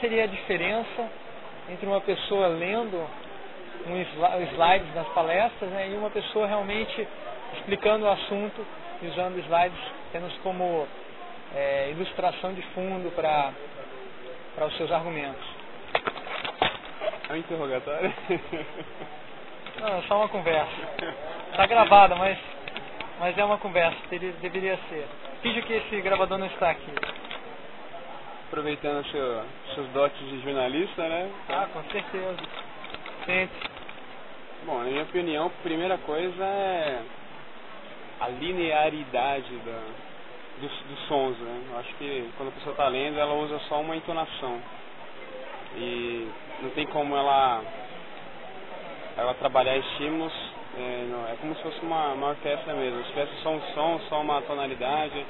seria a diferença entre uma pessoa lendo um slides nas palestras né, e uma pessoa realmente explicando o assunto e usando slides apenas como é, ilustração de fundo para os seus argumentos. É um interrogatório? Não, é só uma conversa. Está gravada, mas, mas é uma conversa, deveria ser. Finge que esse gravador não está aqui. Aproveitando seu, seus dotes de jornalista, né? Ah, com certeza. Sempre. Bom, na minha opinião, a primeira coisa é a linearidade da, dos, dos sons. Né? Eu acho que quando a pessoa está lendo, ela usa só uma entonação. E não tem como ela, ela trabalhar estímulos. É, não, é como se fosse uma, uma orquestra mesmo. Se tivesse só um som, só uma tonalidade,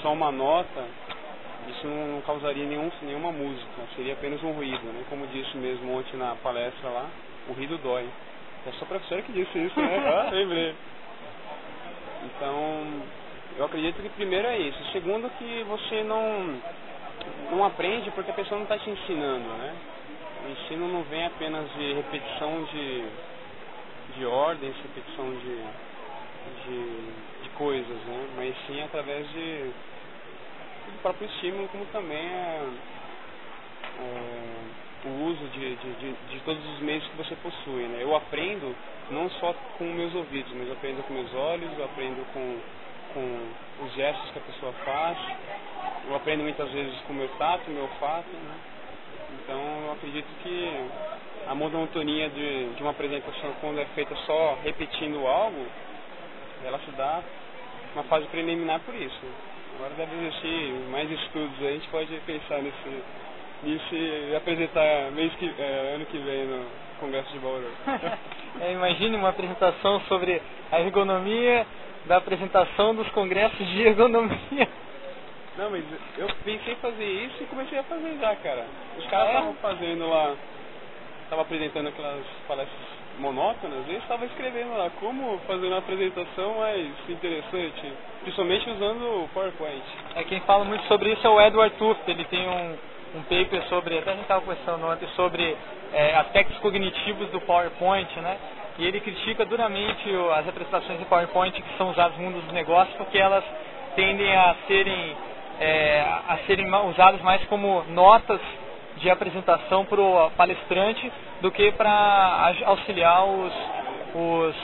só uma nota, isso não, causaria nenhum, nenhuma música. Seria apenas um ruído. Né? Como disse mesmo ontem na palestra lá, o ruído dói. É só professor que disse isso, né? ah, lembrei. Então, eu acredito que primeiro é isso. Segundo que você não, não aprende porque a pessoa não está te ensinando, né? O ensino não vem apenas de repetição de, de ordens, repetição de, de, de coisas, né? Mas sim através de, do próprio estímulo, como também é, é o uso de, de, de, de, todos os meios que você possui. Né? Eu aprendo não só com meus ouvidos, mas eu aprendo com meus olhos, eu aprendo com, com os gestos que a pessoa faz, eu aprendo muitas vezes com o meu tato, meu olfato. Né? Então eu acredito que a monotonia de, de uma apresentação quando é feita só repetindo algo, ela se dá uma fase preliminar por isso. Agora deve existir mais estudos aí, a gente pode pensar nesse e se apresentar mês que, é, ano que vem no Congresso de Bauru. é, imagine uma apresentação sobre a ergonomia da apresentação dos congressos de ergonomia. Não, mas eu pensei em fazer isso e comecei a fazer já, cara. Os caras estavam é? fazendo lá, estavam apresentando aquelas palestras monótonas e estavam escrevendo lá como fazer uma apresentação mais interessante, principalmente usando o PowerPoint. É, quem fala muito sobre isso é o Edward Tufte, ele tem um um paper sobre, até a gente estava conversando ontem, sobre é, aspectos cognitivos do PowerPoint, né? E ele critica duramente as apresentações em PowerPoint que são usadas no mundo dos negócios porque elas tendem a serem, é, a serem usadas mais como notas de apresentação para o palestrante do que para auxiliar os, os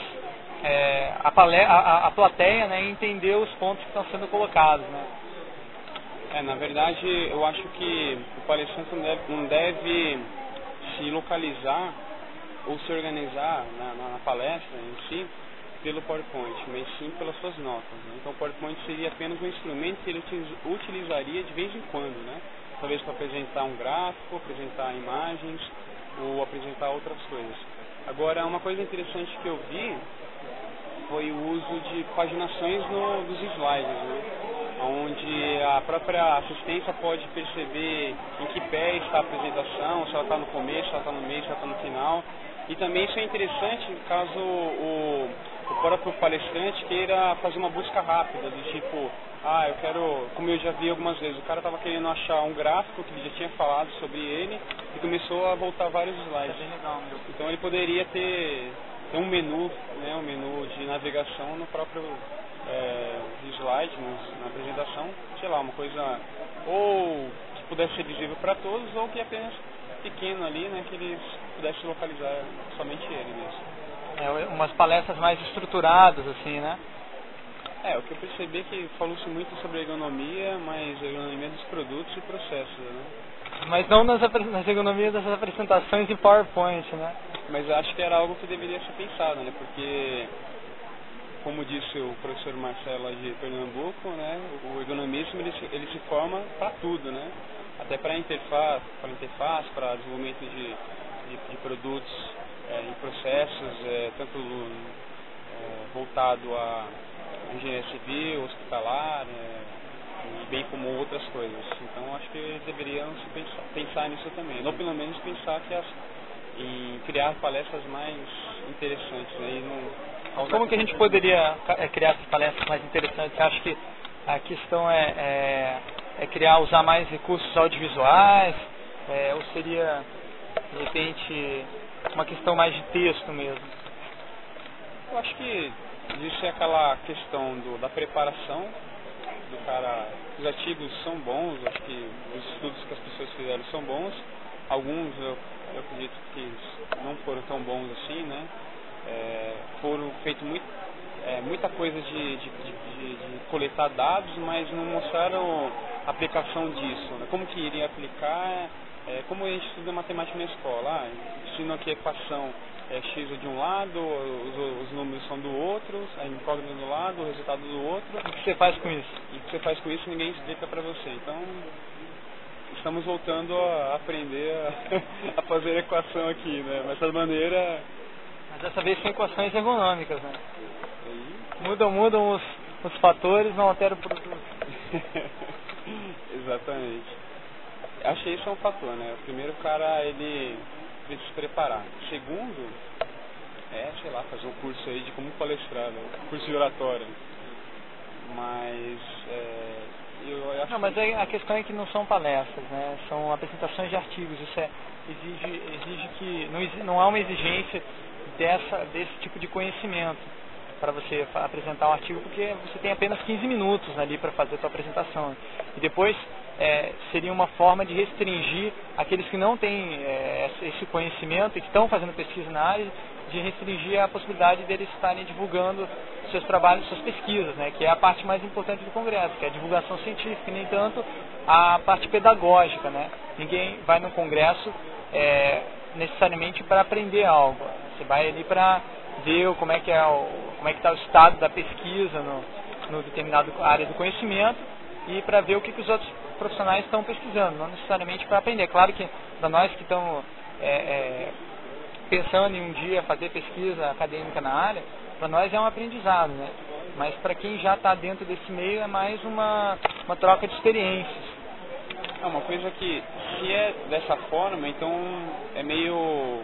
é, a, a, a, plateia né, entender os pontos que estão sendo colocados. Né? É, na verdade, eu acho que o palestrante não deve, não deve se localizar ou se organizar na, na, na, palestra em si pelo PowerPoint, mas sim pelas suas notas. Né? Então, o PowerPoint seria apenas um instrumento que ele utilizaria de vez em quando, né? Talvez para apresentar um gráfico, apresentar imagens ou apresentar outras coisas. Agora, uma coisa interessante que eu vi foi o uso de paginações no, dos slides. Né? onde a própria assistência pode perceber em que pé está a apresentação, se ela está no começo, se ela está no meio, se ela está no final. E também isso é interessante caso o, o próprio palestrante queira fazer uma busca rápida, do tipo, ah, eu quero, como eu já vi algumas vezes, o cara estava querendo achar um gráfico que ele já tinha falado sobre ele e começou a voltar vários slides. Então ele poderia ter, ter um menu, né, um menu de navegação no próprio é, slide na apresentação, sei lá, uma coisa ou que pudesse ser visível para todos ou que apenas pequeno ali, né, que eles pudessem localizar somente ele mesmo. É, umas palestras mais estruturadas, assim, né? É, o que eu percebi é que falou-se muito sobre ergonomia, mas ergonomia dos produtos e processos, né? Mas não nas, nas ergonomias das apresentações em PowerPoint, né? Mas acho que era algo que deveria ser pensado, né? Porque como disse o professor Marcelo de Pernambuco, né, o ergonomismo ele se, ele se forma para tudo, né? Até para interface, para interface, para desenvolvimento de, de, de produtos é, e processos, é, tanto é, voltado a engenharia civil, hospitalar, e bem como outras coisas. Então acho que deveriam se pensar, pensar nisso também, ou pelo menos pensar que as, em criar palestras mais interessantes, né, como que a gente poderia é, criar essas palestras mais interessantes? Acho que a questão é, é, é, criar, usar mais recursos audiovisuais, É, ou seria, de repente, uma questão mais de texto mesmo? Eu acho que existe aquela questão do, da preparação do cara. Os artigos são bons, acho que os estudos que as pessoas fizeram são bons. Alguns eu, eu acredito que não foram tão bons assim, né? É, foram feitos muito, é, muita coisa de, de, de, de, coletar dados, mas não mostraram a aplicação disso. Né? Como que iria aplicar, é, como a gente estuda matemática na escola. Ah, aqui a equação é, x de um lado, os, os, números são do outro, a incógnita do lado, o resultado do outro. O que você faz com isso? E o que você faz com isso ninguém explica para você. Então, estamos voltando a aprender a, a fazer equação aqui, né? Mas dessa maneira... Mas dessa vez sem equações ergonômicas, né? E... Mudam, mudam os, os fatores, não alteram o produto. Exatamente. Achei isso é um fator, né? O primeiro cara, ele precisa se preparar. Segundo, é, sei lá, fazer um curso aí de como palestrar, né? curso de oratória. Mas, é, eu acho Não, mas a questão é que não são palestras, né? São apresentações de artigos. Isso é, exige, exige que, não, não há uma exigência dessa, desse tipo de conhecimento para você apresentar um artigo, porque você tem apenas 15 minutos ali para fazer a sua apresentação. E depois é, seria uma forma de restringir aqueles que não têm é, esse conhecimento e que estão fazendo pesquisa na área, de restringir a possibilidade deles estarem divulgando seus trabalhos, suas pesquisas, né, que é a parte mais importante do Congresso, que é a divulgação científica, e nem tanto a parte pedagógica. Né? Ninguém vai no Congresso é, necessariamente para aprender algo. Você vai ali para ver como é que é o, como é que está o estado da pesquisa no, no determinado área do conhecimento e para ver o que, que os outros profissionais estão pesquisando, não necessariamente para aprender. Claro que para nós que estamos é, é, pensando em um dia fazer pesquisa acadêmica na área, para nós é um aprendizado, né? Mas para quem já está dentro desse meio é mais uma, uma troca de experiências. É uma coisa que, se é dessa forma, então é meio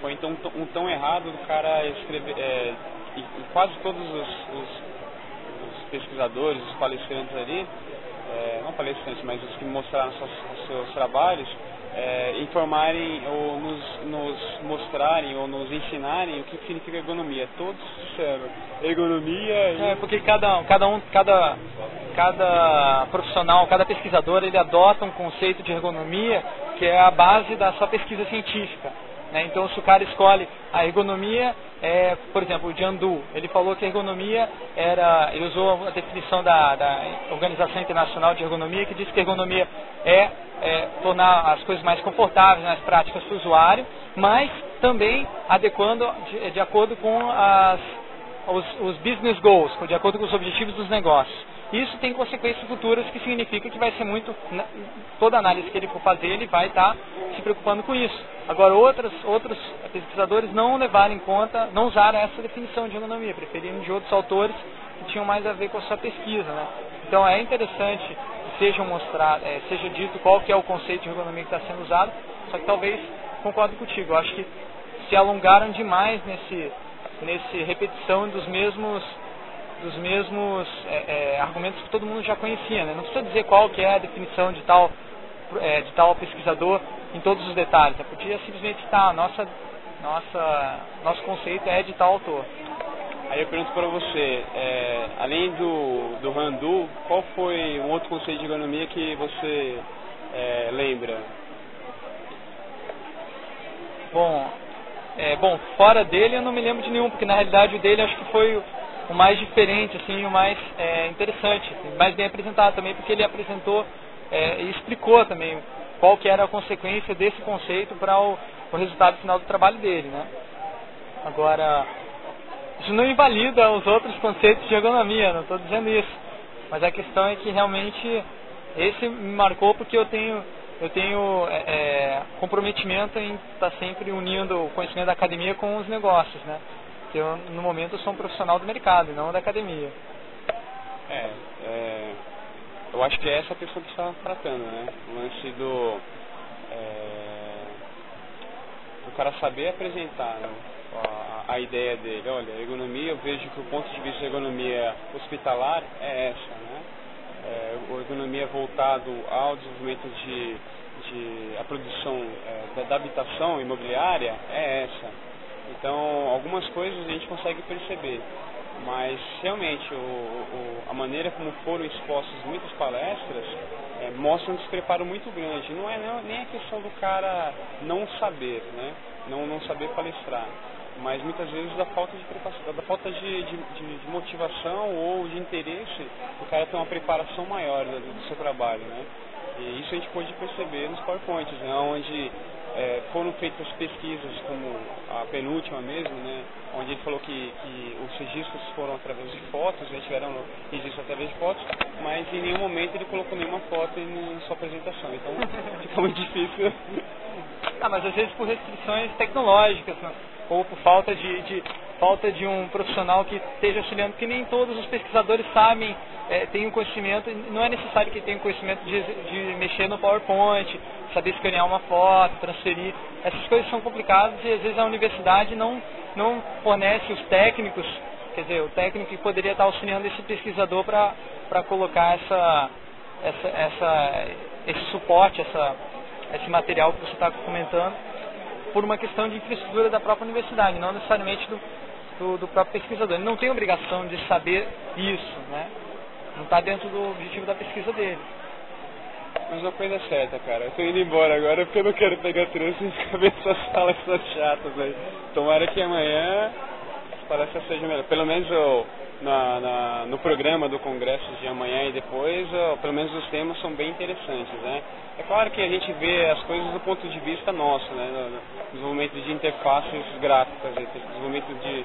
foi então um tão errado do cara escrever. É, e, e, quase todos os, os, os, pesquisadores, os palestrantes ali, é, não palestrantes, mas os que mostraram seus, seus trabalhos, é, informarem ou nos, nos, mostrarem ou nos ensinarem o que significa ergonomia. Todos disseram ergonomia. E... É, porque cada, cada um, cada, cada profissional, cada pesquisador, ele adota um conceito de ergonomia que é a base da sua pesquisa científica. Né? Então, se o cara escolhe a ergonomia, é, por exemplo, o Jandu, ele falou que a ergonomia era, ele usou a definição da, da Organização Internacional de Ergonomia, que diz que a ergonomia é, é tornar as coisas mais confortáveis, mais práticas para o usuário, mas também adequando de, de acordo com as, os, os business goals, de acordo com os objetivos dos negócios. Isso tem consequências futuras que significa que vai ser muito. Toda análise que ele for fazer, ele vai estar se preocupando com isso. Agora, outros, outros pesquisadores não levaram em conta, não usaram essa definição de ergonomia, preferiram de outros autores que tinham mais a ver com a sua pesquisa. Né? Então, é interessante que seja, mostrado, é, seja dito qual que é o conceito de ergonomia que está sendo usado, só que talvez concordo contigo. Eu acho que se alongaram demais nesse, nesse repetição dos mesmos dos mesmos é, é, argumentos que todo mundo já conhecia. Né? Não precisa dizer qual que é a definição de tal, é, de tal pesquisador em todos os detalhes. Né? Podia simplesmente estar, nossa, nossa, nosso conceito é de tal autor. Aí eu pergunto para você, é, além do, do Randu, qual foi um outro conceito de ergonomia que você é, lembra? Bom, é, bom, fora dele eu não me lembro de nenhum, porque na realidade o dele acho que foi o mais diferente, assim, o mais é, interessante, assim, mais bem apresentado também, porque ele apresentou é, e explicou também qual que era a consequência desse conceito para o, o, resultado final do trabalho dele, né? Agora, isso não invalida os outros conceitos de ergonomia, não estou dizendo isso, mas a questão é que realmente esse me marcou porque eu tenho eu tenho é, é comprometimento em estar sempre unindo o conhecimento da academia com os negócios, né? Porque eu, no momento, eu sou um profissional do mercado, não da academia. É, é eu acho que é essa pessoa que está tratando, né? O lance do. É, do cara saber apresentar né? a, a, ideia dele. Olha, a ergonomia, eu vejo que o ponto de vista da ergonomia hospitalar é essa, né? É, a ergonomia voltado ao desenvolvimento de, de a produção é, da, da habitação imobiliária é essa. Então, algumas coisas a gente consegue perceber, mas realmente o, o, a maneira como foram expostas muitas palestras é, mostra um despreparo muito grande. Não é nem a questão do cara não saber, né? não, não saber palestrar, mas muitas vezes da falta de preparação, da falta de, de, de, motivação ou de interesse do cara ter uma preparação maior do, do seu trabalho. Né? E isso a gente pode perceber nos PowerPoints, né? onde é, foram feitas pesquisas como a penúltima mesmo, né, onde ele falou que, que os registros foram através de fotos, né, tiveram registro através de fotos, mas em nenhum momento ele colocou nenhuma foto em sua apresentação. Então fica muito difícil. Ah, mas às vezes por restrições tecnológicas, né? ou por falta de, de, falta de um profissional que esteja auxiliando, porque nem todos os pesquisadores sabem, é, têm um conhecimento, não é necessário que tenham conhecimento de, de mexer no PowerPoint, saber escanear uma foto, transferir. Essas coisas são complicadas e às vezes a universidade não, não fornece os técnicos, quer dizer, o técnico que poderia estar auxiliando esse pesquisador para colocar essa, essa, essa, esse suporte, essa, esse material que você está comentando, por uma questão de infraestrutura da própria universidade, não necessariamente do, do, do próprio pesquisador. Ele não tem obrigação de saber isso, né? Não está dentro do objetivo da pesquisa dele. Mas uma coisa é certa, cara. Eu tô indo embora agora porque eu não quero pegar trânsito e ficar vendo essas salas chatas aí. Tomara que amanhã as palestras sejam melhor. Pelo menos eu, na, na, no programa do congresso de amanhã e depois, eu, pelo menos os temas são bem interessantes, né? É claro que a gente vê as coisas do ponto de vista nosso, né? Desenvolvimento de interfaces gráficas, desenvolvimento de,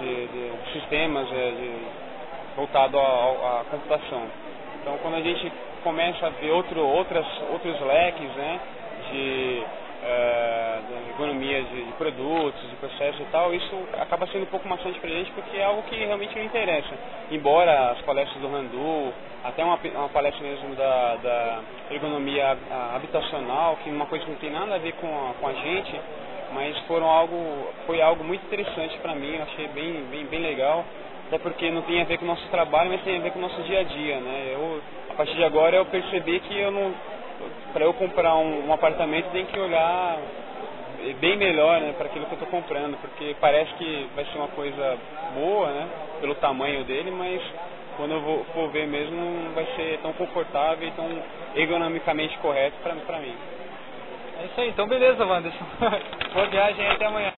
de, de sistemas é, de, voltado à computação. Então, quando a gente começa a ver outro, outras, outros leques né, de de, produtos, de processos e tal, isso acaba sendo um pouco maçante para a gente porque é algo que realmente não interessa. Embora as palestras do Randu, até uma, uma palestra mesmo da, da ergonomia habitacional, que é uma coisa que não tem nada a ver com a, com a gente, mas foram algo, foi algo muito interessante para mim, eu achei bem, bem, bem legal até porque não tem a ver com o nosso trabalho, mas tem a ver com o nosso dia a dia, né? Eu, a partir de agora eu percebi que eu não, para eu comprar um, um, apartamento tem que olhar bem melhor, né, para aquilo que eu estou comprando, porque parece que vai ser uma coisa boa, né, pelo tamanho dele, mas quando eu vou, for ver mesmo não vai ser tão confortável e tão ergonomicamente correto para mim. É isso aí, então beleza, Wanderson. Boa viagem até amanhã.